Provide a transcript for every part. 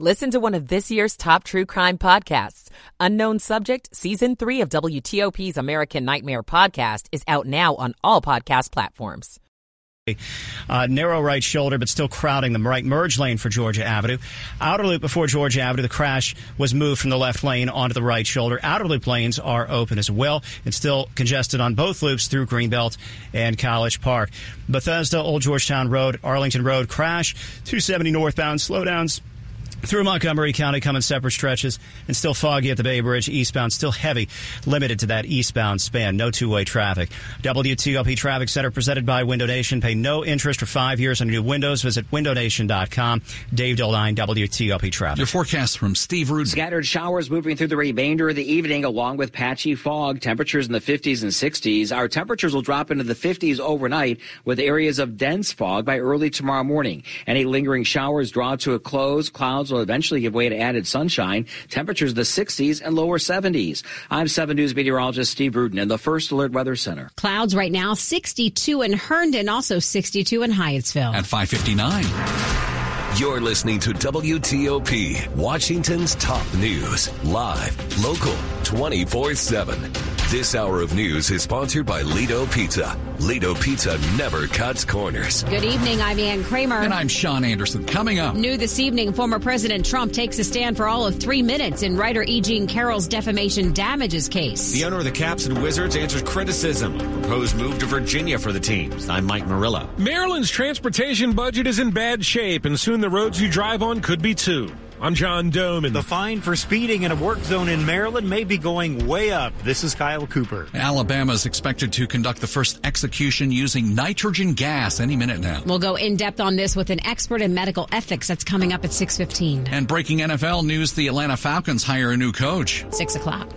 Listen to one of this year's top true crime podcasts. Unknown Subject, Season 3 of WTOP's American Nightmare podcast is out now on all podcast platforms. Uh, narrow right shoulder, but still crowding the right merge lane for Georgia Avenue. Outer loop before Georgia Avenue, the crash was moved from the left lane onto the right shoulder. Outer loop lanes are open as well. It's still congested on both loops through Greenbelt and College Park. Bethesda, Old Georgetown Road, Arlington Road crash, 270 northbound slowdowns through Montgomery County coming separate stretches and still foggy at the Bay Bridge eastbound, still heavy, limited to that eastbound span. No two way traffic. WTOP Traffic Center presented by Window Nation. Pay no interest for five years on new windows. Visit windownation.com. Dave Dildine, WTOP Traffic. Your forecast from Steve Rude. Scattered showers moving through the remainder of the evening along with patchy fog. Temperatures in the 50s and 60s. Our temperatures will drop into the 50s overnight with areas of dense fog by early tomorrow morning. Any lingering showers draw to a close. Clouds will eventually give way to added sunshine. Temperatures in the 60s and lower 70s. I'm 7 News meteorologist Steve Rudin in the First Alert Weather Center. Clouds right now 62 in Herndon, also 62 in Hyattsville. At 559. You're listening to WTOP, Washington's top news, live, local, 24 7. This hour of news is sponsored by Lido Pizza. Lido Pizza never cuts corners. Good evening, I'm Ann Kramer. And I'm Sean Anderson. Coming up. New this evening, former President Trump takes a stand for all of three minutes in writer E. Jean Carroll's defamation damages case. The owner of the Caps and Wizards answers criticism. Proposed move to Virginia for the teams. I'm Mike Murillo. Maryland's transportation budget is in bad shape, and soon the roads you drive on could be too. I'm John Domen. The fine for speeding in a work zone in Maryland may be going way up. This is Kyle Cooper. Alabama is expected to conduct the first execution using nitrogen gas any minute now. We'll go in depth on this with an expert in medical ethics. That's coming up at 6:15. And breaking NFL news: the Atlanta Falcons hire a new coach. Six o'clock.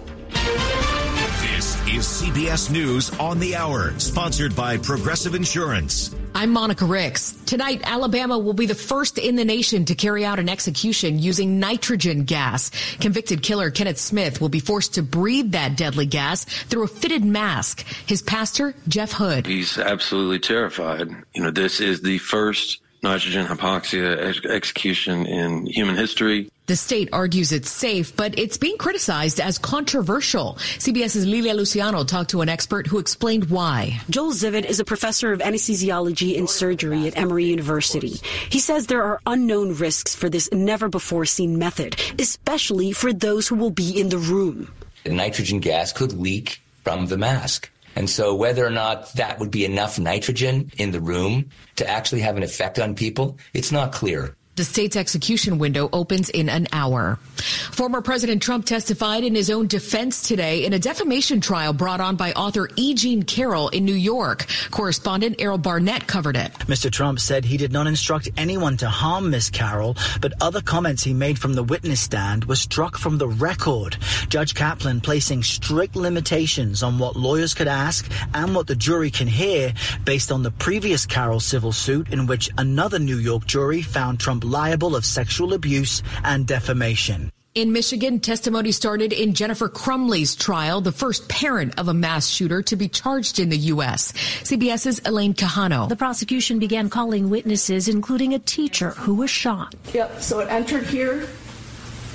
This is CBS News on the Hour, sponsored by Progressive Insurance. I'm Monica Ricks. Tonight, Alabama will be the first in the nation to carry out an execution using nitrogen gas. Convicted killer Kenneth Smith will be forced to breathe that deadly gas through a fitted mask. His pastor, Jeff Hood. He's absolutely terrified. You know, this is the first nitrogen hypoxia ex- execution in human history. The state argues it's safe, but it's being criticized as controversial. CBS's Lilia Luciano talked to an expert who explained why. Joel Zivot is a professor of anesthesiology and surgery at Emory University. He says there are unknown risks for this never before seen method, especially for those who will be in the room. The nitrogen gas could leak from the mask. And so whether or not that would be enough nitrogen in the room to actually have an effect on people, it's not clear. The state's execution window opens in an hour. Former President Trump testified in his own defense today in a defamation trial brought on by author E. Jean Carroll in New York. Correspondent Errol Barnett covered it. Mr. Trump said he did not instruct anyone to harm Miss Carroll, but other comments he made from the witness stand were struck from the record. Judge Kaplan placing strict limitations on what lawyers could ask and what the jury can hear based on the previous Carroll civil suit in which another New York jury found Trump liable of sexual abuse and defamation. In Michigan, testimony started in Jennifer Crumbley's trial, the first parent of a mass shooter to be charged in the U.S. CBS's Elaine Quijano. The prosecution began calling witnesses, including a teacher who was shot. Yep, so it entered here.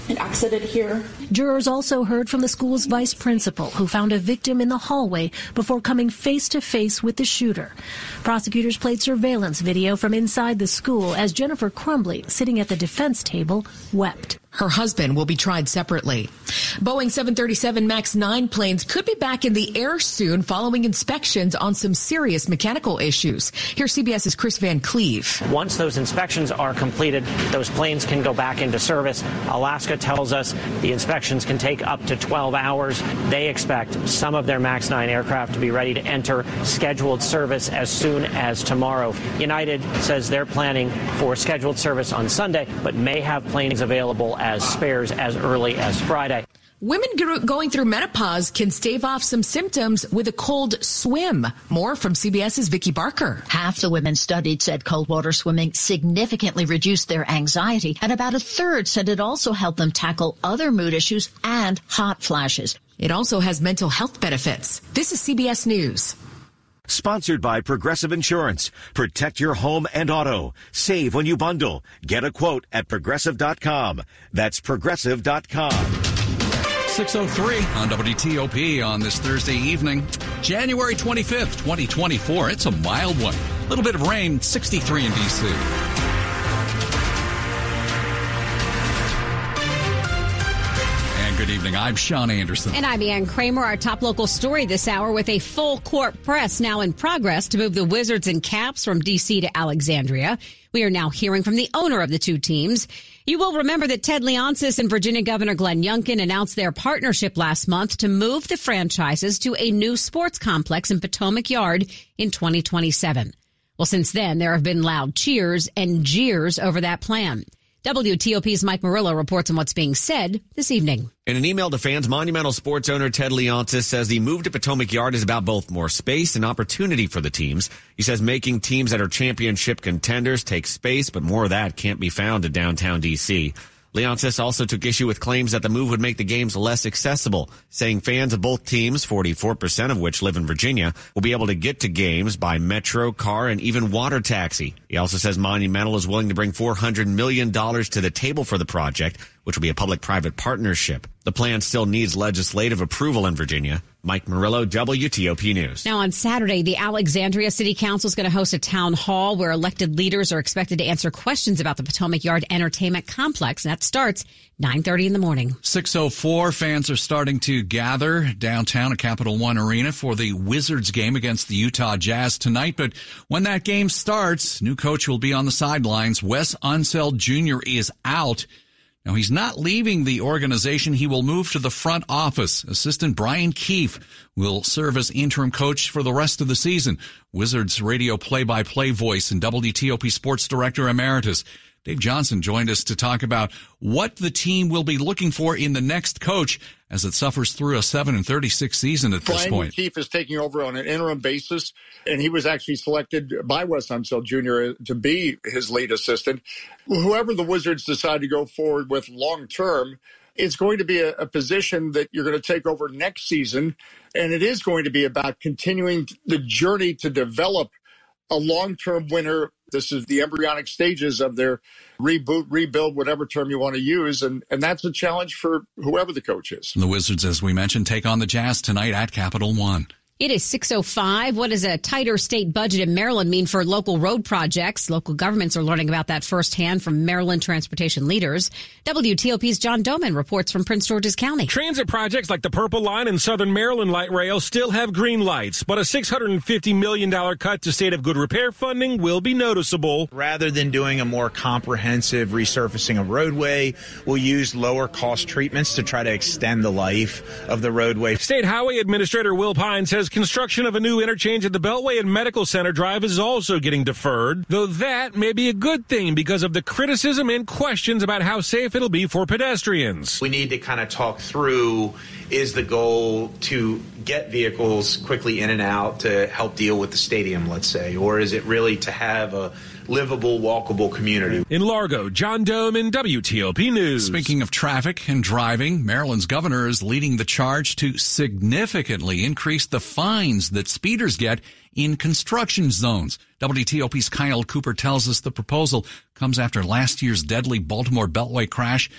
It exited here. Jurors also heard from the school's vice principal, who found a victim in the hallway before coming face to face with the shooter. Prosecutors played surveillance video from inside the school as Jennifer Crumbley, sitting at the defense table, wept. Her husband will be tried separately. Boeing 737 MAX 9 planes could be back in the air soon following inspections on some serious mechanical issues. Here's CBS's Kris Van Cleave. Once those inspections are completed, those planes can go back into service. Alaska tells us the inspections can take up to 12 hours. They expect some of their MAX 9 aircraft to be ready to enter scheduled service as soon as tomorrow. United says they're planning for scheduled service on Sunday, but may have planes available as spares as early as Friday. Women going through menopause can stave off some symptoms with a cold swim. More from CBS's Vicki Barker. Half the women studied said cold water swimming significantly reduced their anxiety, and about a third said it also helped them tackle other mood issues and hot flashes. It also has mental health benefits. This is CBS News. Sponsored by Progressive Insurance. Protect your home and auto. Save when you bundle. Get a quote at progressive.com. That's progressive.com. 603 on WTOP on this Thursday evening, January 25th, 2024. It's a mild one. A little bit of rain, 63 in D.C. evening. I'm Sean Anderson. And I'm Ann Kramer. Our top local story this hour with a full court press now in progress to move the Wizards and Caps from D.C. to Alexandria. We are now hearing from the owner of the two teams. You will remember that Ted Leonsis and Virginia Governor Glenn Youngkin announced their partnership last month to move the franchises to a new sports complex in Potomac Yard in 2027. Well, since then, there have been loud cheers and jeers over that plan. WTOP's Mike Murillo reports on what's being said this evening. In an email to fans, Monumental Sports owner Ted Leonsis says the move to Potomac Yard is about both more space and opportunity for the teams. He says making teams that are championship contenders takes space, but more of that can't be found in downtown D.C. Leonsis also took issue with claims that the move would make the games less accessible, saying fans of both teams, 44% of which live in Virginia, will be able to get to games by metro, car, and even water taxi. He also says Monumental is willing to bring $400 million to the table for the project, which will be a public-private partnership. The plan still needs legislative approval in Virginia. Mike Murillo, WTOP News. Now on Saturday, the Alexandria City Council is going to host a town hall where elected leaders are expected to answer questions about the Potomac Yard Entertainment Complex. And that starts 9.30 in the morning. 604 fans are starting to gather downtown at Capital One Arena for the Wizards game against the Utah Jazz tonight. But when that game starts, new coach will be on the sidelines. Wes Unseld Jr. is out. Now, he's not leaving the organization. He will move to the front office. Assistant Brian Keefe will serve as interim coach for the rest of the season. Wizards radio play-by-play voice and WTOP sports director emeritus. Dave Johnson joined us to talk about what the team will be looking for in the next coach as it suffers through a 7 and 36 season at Brian this point. Keefe is taking over on an interim basis, and he was actually selected by Wes Unseld Jr. to be his lead assistant. Whoever the Wizards decide to go forward with long term, it's going to be a, a position that you're going to take over next season, and it is going to be about continuing the journey to develop a long term winner this is the embryonic stages of their reboot, rebuild, whatever term you want to use. And, and that's a challenge for whoever the coach is. The Wizards, as we mentioned, take on the Jazz tonight at Capital One. It is 605. What does a tighter state budget in Maryland mean for local road projects? Local governments are learning about that firsthand from Maryland transportation leaders. WTOP's John Domen reports from Prince George's County. Transit projects like the Purple Line and Southern Maryland Light Rail still have green lights, but a $650 million cut to state of good repair funding will be noticeable. Rather than doing a more comprehensive resurfacing of roadway, we'll use lower cost treatments to try to extend the life of the roadway. State Highway Administrator Will Pine says construction of a new interchange at the Beltway and Medical Center Drive is also getting deferred, though that may be a good thing because of the criticism and questions about how safe it'll be for pedestrians. We need to kind of talk through is the goal to get vehicles quickly in and out to help deal with the stadium, let's say, or is it really to have a livable, walkable community? In Largo, John Domen WTOP News. Speaking of traffic and driving, Maryland's governor is leading the charge to significantly increase the fines that speeders get in construction zones. WTOP's Kyle Cooper tells us the proposal comes after last year's deadly Baltimore Beltway crash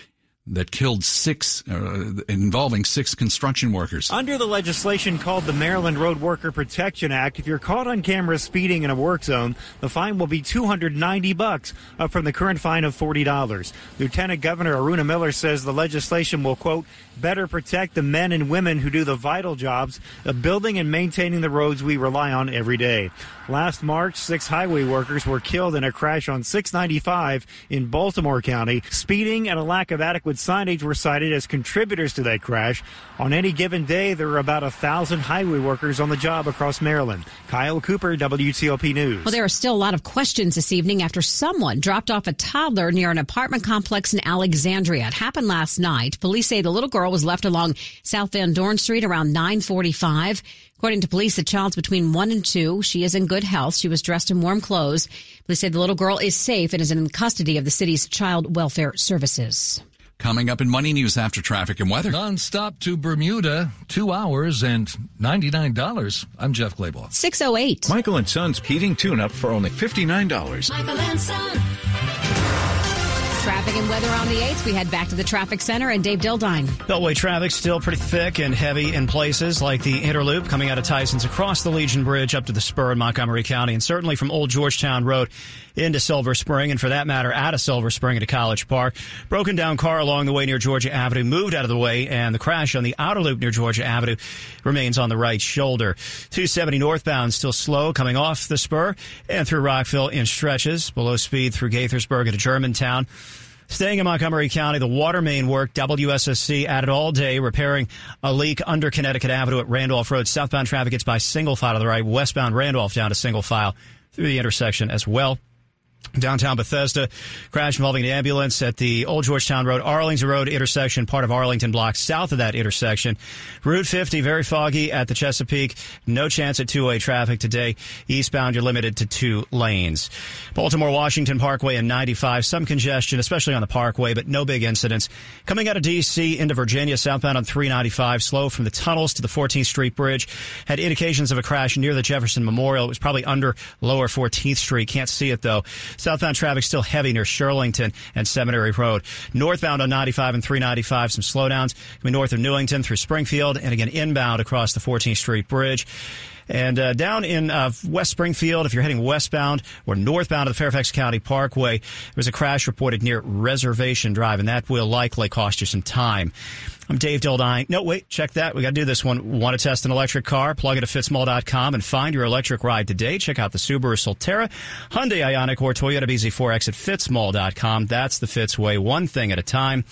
that killed six, uh, involving six construction workers. Under the legislation called the Maryland Road Worker Protection Act, if you're caught on camera speeding in a work zone, the fine will be 290 bucks, up from the current fine of $40. Lieutenant Governor Aruna Miller says the legislation will, quote, better protect the men and women who do the vital jobs of building and maintaining the roads we rely on every day. Last March, six highway workers were killed in a crash on 695 in Baltimore County. Speeding and a lack of adequate signage were cited as contributors to that crash. On any given day, there are about a thousand highway workers on the job across Maryland. Kyle Cooper, WTOP News. Well, there are still a lot of questions this evening after someone dropped off a toddler near an apartment complex in Alexandria. It happened last night. Police say the little girl was left along South Van Dorn Street around 945. According to police, the child's between one and two. She is in good health. She was dressed in warm clothes. Police say the little girl is safe and is in custody of the city's child welfare services. Coming up in Money News after traffic and weather. Non-stop to Bermuda, two hours and $99. I'm Jeff Claybaugh. 608. Michael and Son's heating tune-up for only $59. Michael and Son. Traffic and weather on the 8th. We head back to the traffic center and Dave Dildine. Beltway traffic still pretty thick and heavy in places like the Interloop coming out of Tyson's across the Legion Bridge up to the spur in Montgomery County and certainly from Old Georgetown Road into Silver Spring and for that matter out of Silver Spring into College Park. Broken down car along the way near Georgia Avenue moved out of the way and the crash on the outer loop near Georgia Avenue remains on the right shoulder. 270 northbound still slow coming off the spur and through Rockville in stretches below speed through Gaithersburg into Germantown. Staying in Montgomery County, the water main work, WSSC at it all day, repairing a leak under Connecticut Avenue at Randolph Road. Southbound traffic gets by single file to the right, westbound Randolph down to single file through the intersection as well. Downtown Bethesda, crash involving an ambulance at the Old Georgetown Road, Arlington Road intersection, part of Arlington block south of that intersection. Route 50, very foggy at the Chesapeake. No chance at two-way traffic today. Eastbound, you're limited to two lanes. Baltimore Washington Parkway and 95, some congestion, especially on the Parkway, but no big incidents. Coming out of D.C. into Virginia, southbound on 395, slow from the tunnels to the 14th Street Bridge. Had indications of a crash near the Jefferson Memorial. It was probably under lower 14th Street. Can't see it though. Southbound traffic still heavy near Shirlington and Seminary Road. Northbound on 95 and 395, some slowdowns coming north of Newington through Springfield and again inbound across the 14th Street Bridge. And uh, down in uh, West Springfield, if you're heading westbound or northbound of the Fairfax County Parkway, there was a crash reported near Reservation Drive, and that will likely cost you some time. I'm Dave Dildine. No, wait, check that. We got to do this one. Want to test an electric car? Plug it at fitzmall.com and find your electric ride today. Check out the Subaru Solterra, Hyundai Ioniq, or Toyota BZ4X at fitzmall.com. That's the Fitz way, one thing at a time.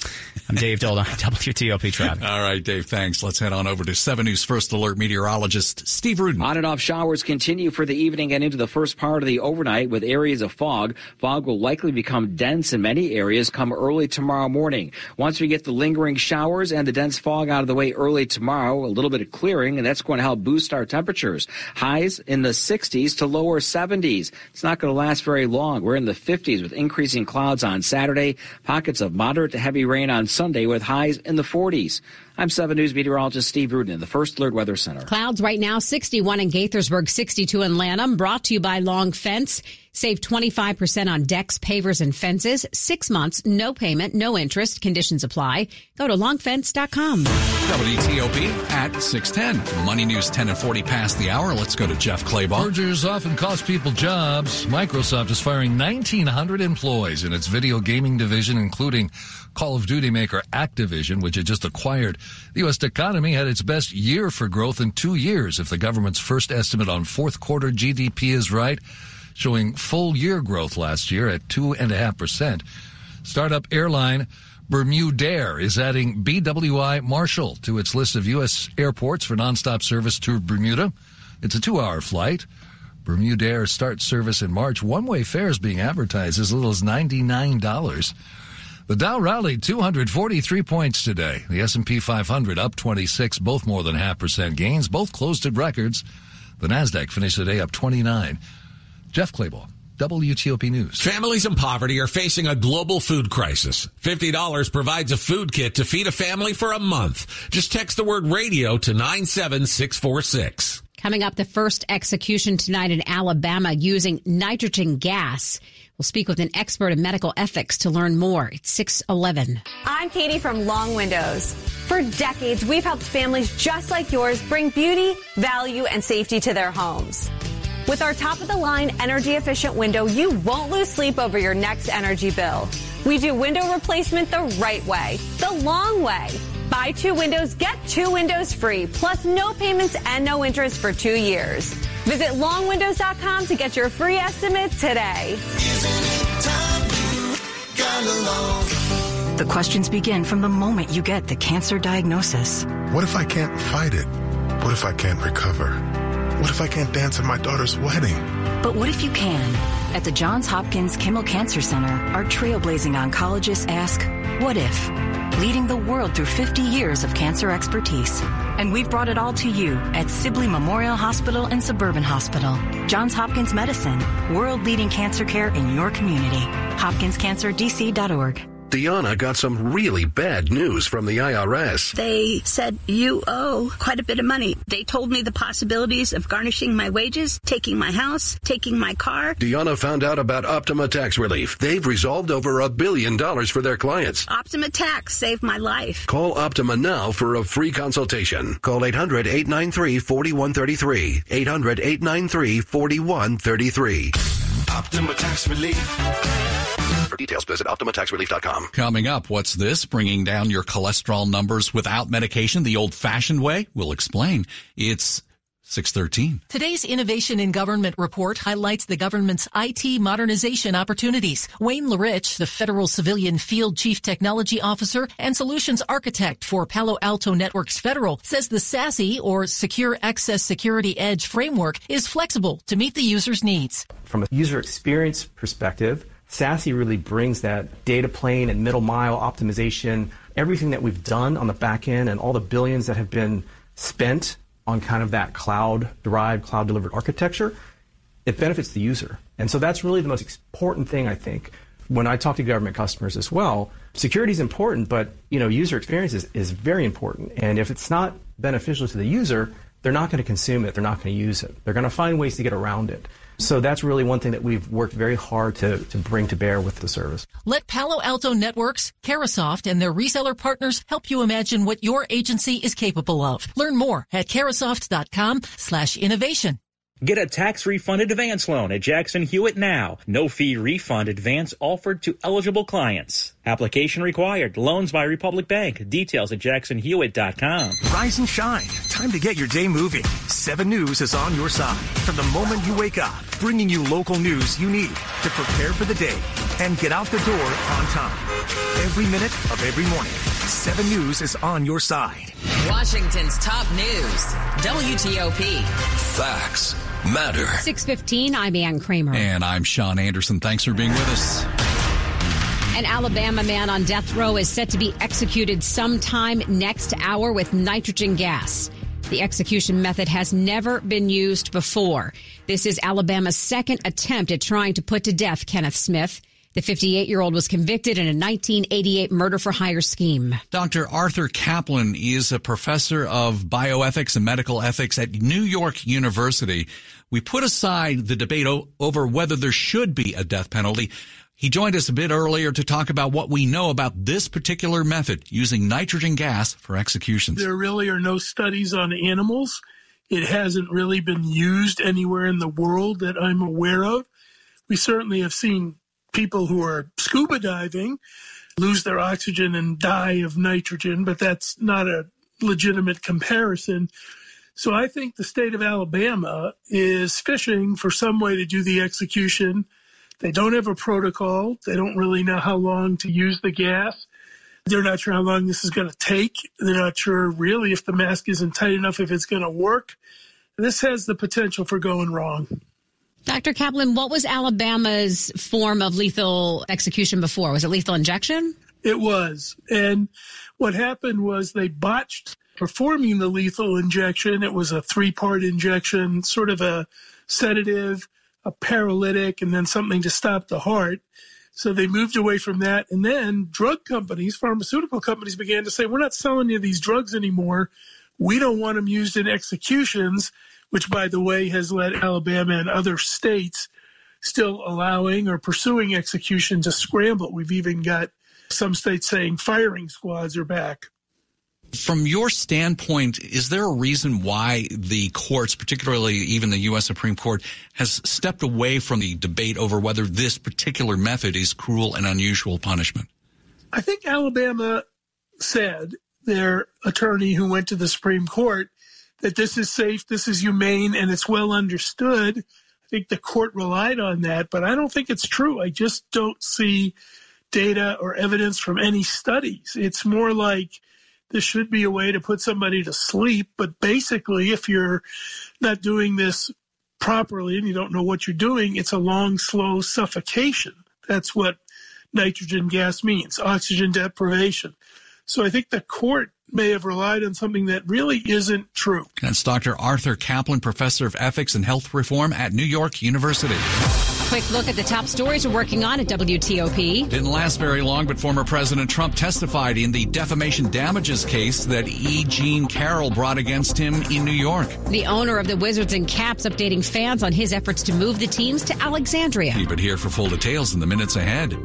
I'm Dave Dildine, WTOP Traffic. All right, Dave, thanks. Let's head on over to 7 News First Alert meteorologist Steve Rudin. Mm-hmm. On and off showers continue for the evening and into the first part of the overnight with areas of fog. Fog will likely become dense in many areas come early tomorrow morning. Once we get the lingering showers and the dense fog out of the way early tomorrow, a little bit of clearing, and that's going to help boost our temperatures. Highs in the 60s to lower 70s. It's not going to last very long. We're in the 50s with increasing clouds on Saturday, pockets of moderate to heavy rain on Sunday with highs in the 40s. I'm 7 News meteorologist Steve Rudin in the First Alert Weather Center. Clouds right now 61 in Gaithersburg, 62 in Lanham. Brought to you by Long Fence. Save 25% on decks, pavers, and fences. Six months, no payment, no interest. Conditions apply. Go to longfence.com. WTOP at 610. Money News 10 and 40 past the hour. Let's go to Jeff Claybaugh. Mergers often cost people jobs. Microsoft is firing 1,900 employees in its video gaming division, including Call of Duty maker Activision, which had just acquired. The U.S. economy had its best year for growth in two years, if the government's first estimate on fourth quarter GDP is right showing full year growth last year at 2.5%. Startup airline Bermudair is adding BWI Marshall to its list of U.S. airports for nonstop service to Bermuda. It's a two hour flight. Bermudair starts service in March. One way fares being advertised as little as $99. The Dow rallied 243 points today. The S&P 500 up 26, both more than half percent gains. Both closed at records. The Nasdaq finished the day up 29. Jeff Claybaugh, WTOP News. Families in poverty are facing a global food crisis. $50 provides a food kit to feed a family for a month. Just text the word radio to 97646. Coming up, the first execution tonight in Alabama using nitrogen gas. We'll speak with an expert in medical ethics to learn more. It's 611. I'm Katie from Long Windows. For decades, we've helped families just like yours bring beauty, value, and safety to their homes. With our top of the line energy efficient window, you won't lose sleep over your next energy bill. We do window replacement the right way, the long way. Buy two windows, get two windows free, plus no payments and no interest for two years. Visit longwindows.com to get your free estimate today. The questions begin from the moment you get the cancer diagnosis. What if I can't fight it? What if I can't recover? What if I can't dance at my daughter's wedding? But what if you can? At the Johns Hopkins Kimmel Cancer Center, our trailblazing oncologists ask, What if? Leading the world through 50 years of cancer expertise. And we've brought it all to you at Sibley Memorial Hospital and Suburban Hospital. Johns Hopkins Medicine, world leading cancer care in your community. HopkinsCancerDC.org. Deanna got some really bad news from the IRS. They said, You owe quite a bit of money. They told me the possibilities of garnishing my wages, taking my house, taking my car. Diana found out about Optima Tax Relief. They've resolved over a billion dollars for their clients. Optima Tax saved my life. Call Optima now for a free consultation. Call 800 893 4133. 800 893 4133. Optima Tax Relief. For details, visit OptimaTaxRelief.com. Coming up, what's this? Bringing down your cholesterol numbers without medication the old fashioned way? We'll explain. It's 613. Today's Innovation in Government report highlights the government's IT modernization opportunities. Wayne LaRich, the federal civilian field chief technology officer and solutions architect for Palo Alto Networks Federal, says the SASE or Secure Access Security Edge framework is flexible to meet the user's needs. From a user experience perspective, SASE really brings that data plane and middle mile optimization, everything that we've done on the back end and all the billions that have been spent on kind of that cloud derived, cloud delivered architecture, it benefits the user. And so that's really the most important thing, I think. When I talk to government customers as well, security is important, but you know, user experience is, is very important. And if it's not beneficial to the user, they're not going to consume it. They're not going to use it. They're going to find ways to get around it. So that's really one thing that we've worked very hard to, to bring to bear with the service. Let Palo Alto Networks, Carahsoft, and their reseller partners help you imagine what your agency is capable of. Learn more at carahsoft.com slash innovation. Get a tax refunded advance loan at Jackson Hewitt now. No fee refund advance offered to eligible clients. Application required. Loans by Republic Bank. Details at jacksonhewitt.com. Rise and shine. Time to get your day moving. 7 News is on your side. From the moment you wake up, bringing you local news you need to prepare for the day and get out the door on time. Every minute of every morning, 7 News is on your side. Washington's top news. WTOP. Facts matter. 615, I'm Ann Kramer. And I'm Sean Anderson. Thanks for being with us. An Alabama man on death row is set to be executed sometime next hour with nitrogen gas. The execution method has never been used before. This is Alabama's second attempt at trying to put to death Kenneth Smith. The 58 year old was convicted in a 1988 murder for hire scheme. Dr. Arthur Caplan is a professor of bioethics and medical ethics at New York University. We put aside the debate o- over whether there should be a death penalty. He joined us a bit earlier to talk about what we know about this particular method using nitrogen gas for executions. There really are no studies on animals. It hasn't really been used anywhere in the world that I'm aware of. We certainly have seen people who are scuba diving lose their oxygen and die of nitrogen, but that's not a legitimate comparison. So I think the state of Alabama is fishing for some way to do the execution. They don't have a protocol. They don't really know how long to use the gas. They're not sure how long this is going to take. They're not sure really if the mask isn't tight enough if it's going to work. This has the potential for going wrong. Dr. Caplan, what was Alabama's form of lethal execution before? Was it lethal injection? It was. And what happened was they botched performing the lethal injection. It was a three part injection, sort of a sedative, a paralytic, and then something to stop the heart. So they moved away from that. And then drug companies, pharmaceutical companies began to say, we're not selling you these drugs anymore. We don't want them used in executions, which, by the way, has led Alabama and other states still allowing or pursuing execution to scramble. We've even got some states saying firing squads are back. From your standpoint, is there a reason why the courts, particularly even the U.S. Supreme Court, has stepped away from the debate over whether this particular method is cruel and unusual punishment? I think Alabama said, their attorney who went to the Supreme Court, that this is safe, this is humane, and it's well understood. I think the court relied on that, but I don't think it's true. I just don't see data or evidence from any studies. It's more like this should be a way to put somebody to sleep, but basically, if you're not doing this properly and you don't know what you're doing, it's a long, slow suffocation. That's what nitrogen gas means, oxygen deprivation. So I think the court may have relied on something that really isn't true. That's Dr. Arthur Caplan, professor of ethics and health reform at New York University. Quick look at the top stories we're working on at WTOP. Didn't last very long, but former President Trump testified in the defamation damages case that E. Jean Carroll brought against him in New York. The owner of the Wizards and Caps updating fans on his efforts to move the teams to Alexandria. Keep it here for full details in the minutes ahead.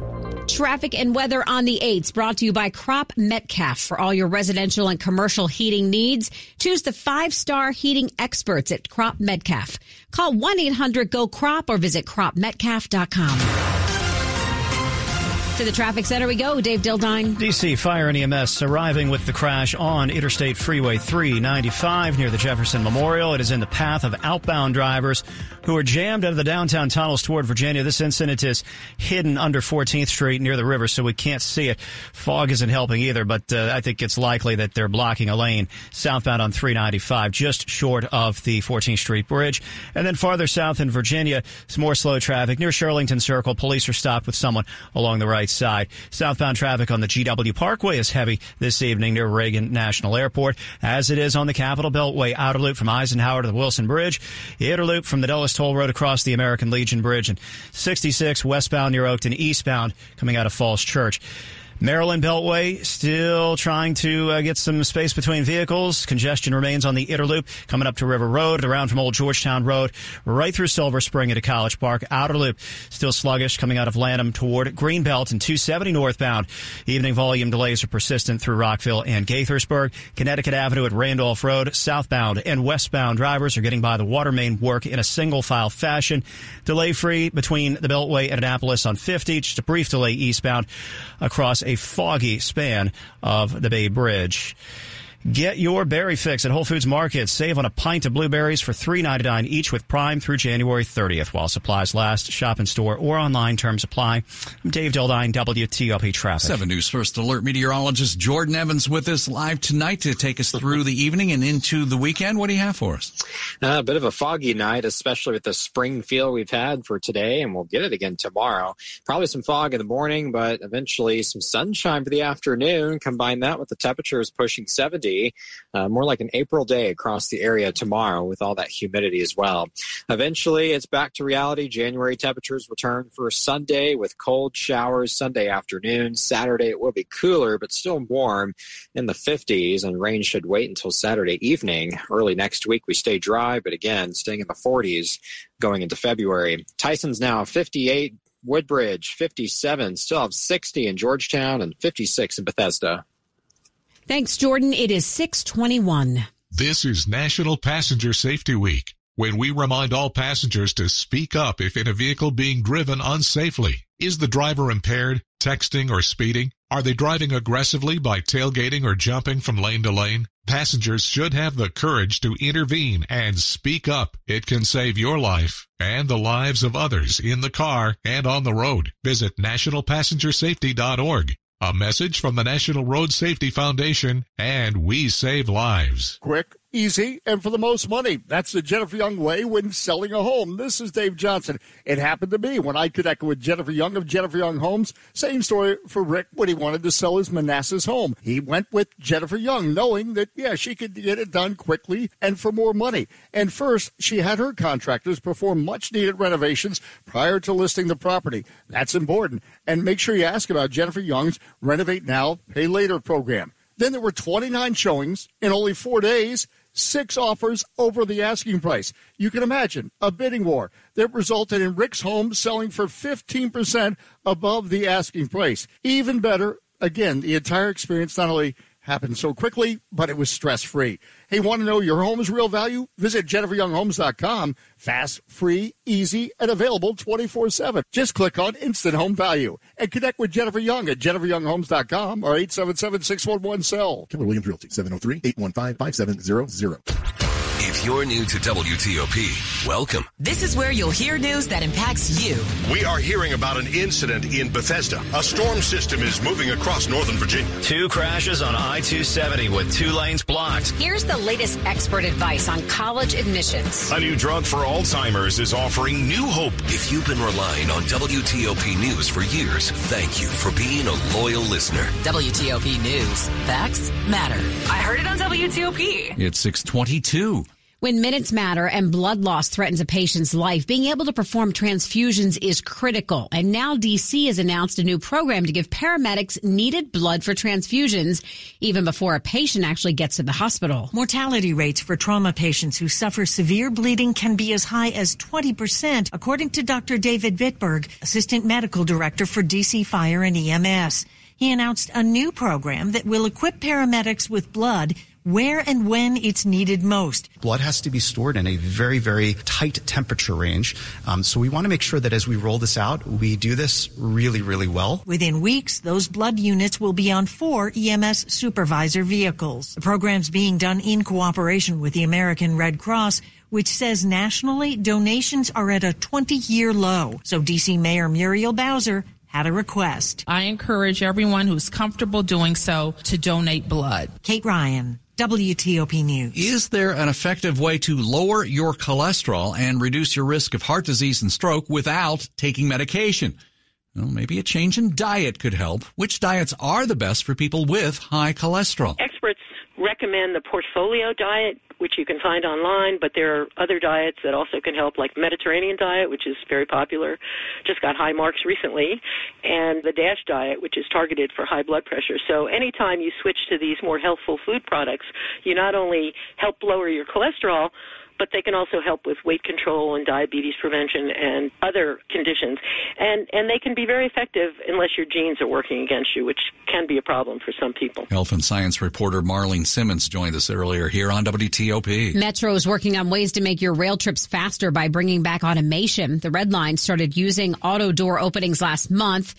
Traffic and weather on the 8s brought to you by Crop Metcalf for all your residential and commercial heating needs. Choose the five star heating experts at Crop Metcalf. Call 1 800 GO CROP or visit cropmetcalf.com. To the traffic center we go. Dave Dildine. DC Fire and EMS arriving with the crash on Interstate Freeway 395 near the Jefferson Memorial. It is in the path of outbound drivers who are jammed out of the downtown tunnels toward Virginia. This incident is hidden under 14th Street near the river, so we can't see it. Fog isn't helping either, but uh, I think it's likely that they're blocking a lane southbound on 395, just short of the 14th Street Bridge. And then farther south in Virginia, some more slow traffic near Shirlington Circle. Police are stopped with someone along the right side. Southbound traffic on the GW Parkway is heavy this evening near Reagan National Airport, as it is on the Capital Beltway outer loop from Eisenhower to the Wilson Bridge, inner loop from the Dulles Toll Road across the American Legion Bridge, and 66 westbound near Oakton, eastbound coming out of Falls Church. Maryland Beltway still trying to uh, get some space between vehicles. Congestion remains on the Interloop coming up to River Road, around from Old Georgetown Road, right through Silver Spring into College Park. Outer loop still sluggish coming out of Lanham toward Greenbelt and 270 northbound. Evening volume delays are persistent through Rockville and Gaithersburg. Connecticut Avenue at Randolph Road, southbound and westbound drivers are getting by the water main work in a single file fashion. Delay free between the Beltway and Annapolis on 50, just a brief delay eastbound across a foggy span of the Bay Bridge. Get your berry fix at Whole Foods Market. Save on a pint of blueberries for $3.99 each with Prime through January 30th while supplies last. Shop in store or online. Terms apply. I'm Dave Dildine, WTOP Traffic. 7 News First Alert meteorologist Jordan Evans with us live tonight to take us through the evening and into the weekend. What do you have for us? Uh, a bit of a foggy night, especially with the spring feel we've had for today, and we'll get it again tomorrow. Probably some fog in the morning, but eventually some sunshine for the afternoon. Combine that with the temperatures pushing 70. Uh, more like an April day across the area tomorrow with all that humidity as well. Eventually, it's back to reality. January temperatures return for Sunday with cold showers Sunday afternoon. Saturday, it will be cooler, but still warm in the 50s, and rain should wait until Saturday evening. Early next week, we stay dry, but again, staying in the 40s going into February. Tyson's now 58. Woodbridge 57, still have 60 in Georgetown and 56 in Bethesda. Thanks, Jordan. It is 621. This is National Passenger Safety Week, when we remind all passengers to speak up if in a vehicle being driven unsafely. Is the driver impaired, texting, or speeding? Are they driving aggressively by tailgating or jumping from lane to lane? Passengers should have the courage to intervene and speak up. It can save your life and the lives of others in the car and on the road. Visit nationalpassengersafety.org. A message from the National Road Safety Foundation and We Save Lives. Quick, easy, and for the most money. That's the Jennifer Young way when selling a home. This is Dave Johnson. It happened to me when I connected with Jennifer Young of Jennifer Young Homes. Same story for Rick when he wanted to sell his Manassas home. He went with Jennifer Young, knowing that, yeah, she could get it done quickly and for more money. And first, she had her contractors perform much needed renovations prior to listing the property. That's important. And make sure you ask about Jennifer Young's Renovate Now, Pay Later program. Then there were 29 showings in only four days, six offers over the asking price. You can imagine a bidding war that resulted in Rick's home selling for 15% above the asking price. Even better, again, the entire experience not only happened so quickly, but it was stress free. Hey, want to know your home's real value? Visit JenniferYoungHomes.com. Fast, free, easy, and available 24 7. Just click on Instant Home Value and connect with Jennifer Young at JenniferYoungHomes.com or 877 611 cell. Keller Williams Realty, 703 815 5700. If you're new to WTOP, welcome. This is where you'll hear news that impacts you. We are hearing about an incident in Bethesda. A storm system is moving across Northern Virginia. Two crashes on I 270 with two lanes blocked. Here's the latest expert advice on college admissions. A new drug for Alzheimer's is offering new hope. If you've been relying on WTOP News for years, thank you for being a loyal listener. WTOP News. Facts matter. I heard it on WTOP. It's 622. When minutes matter and blood loss threatens a patient's life, being able to perform transfusions is critical. And now DC has announced a new program to give paramedics needed blood for transfusions even before a patient actually gets to the hospital. Mortality rates for trauma patients who suffer severe bleeding can be as high as 20%, according to Dr. David Vitberg, Assistant Medical Director for DC Fire and EMS. He announced a new program that will equip paramedics with blood where and when it's needed most. Blood has to be stored in a very, very tight temperature range. Um, so we want to make sure that as we roll this out, we do this really, really well. Within weeks, those blood units will be on four EMS supervisor vehicles. The program's being done in cooperation with the American Red Cross which says nationally donations are at a 20 year low. So DC Mayor Muriel Bowser had a request. I encourage everyone who's comfortable doing so to donate blood. Kate Ryan, WTOP News. Is there an effective way to lower your cholesterol and reduce your risk of heart disease and stroke without taking medication? Well, maybe a change in diet could help. Which diets are the best for people with high cholesterol? Experts recommend the portfolio diet, which you can find online, but there are other diets that also can help, like Mediterranean diet, which is very popular, just got high marks recently, and the DASH diet, which is targeted for high blood pressure. So anytime you switch to these more healthful food products, you not only help lower your cholesterol, but they can also help with weight control and diabetes prevention and other conditions. And and they can be very effective unless your genes are working against you, which can be a problem for some people. Health and science reporter Marlene Cimons joined us earlier here on WTOP. Metro is working on ways to make your rail trips faster by bringing back automation. The Red Line started using auto door openings last month.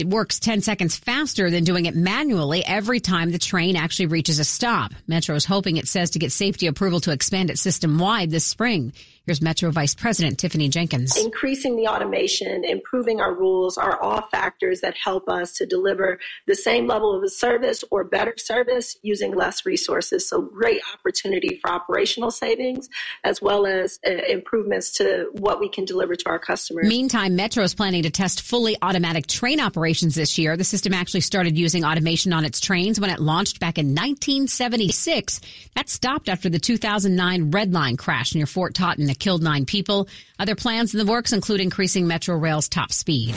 It works 10 seconds faster than doing it manually every time the train actually reaches a stop. Metro is hoping it says to get safety approval to expand it system wide this spring. Here's Metro Vice President Tiffany Jenkins. Increasing the automation, improving our rules are all factors that help us to deliver the same level of service or better service using less resources. So great opportunity for operational savings as well as uh, improvements to what we can deliver to our customers. Meantime, Metro is planning to test fully automatic train operations this year. The system actually started using automation on its trains when it launched back in 1976. That stopped after the 2009 Red Line crash near Fort Totten killed nine people. Other plans in the works include increasing Metro Rail's top speed.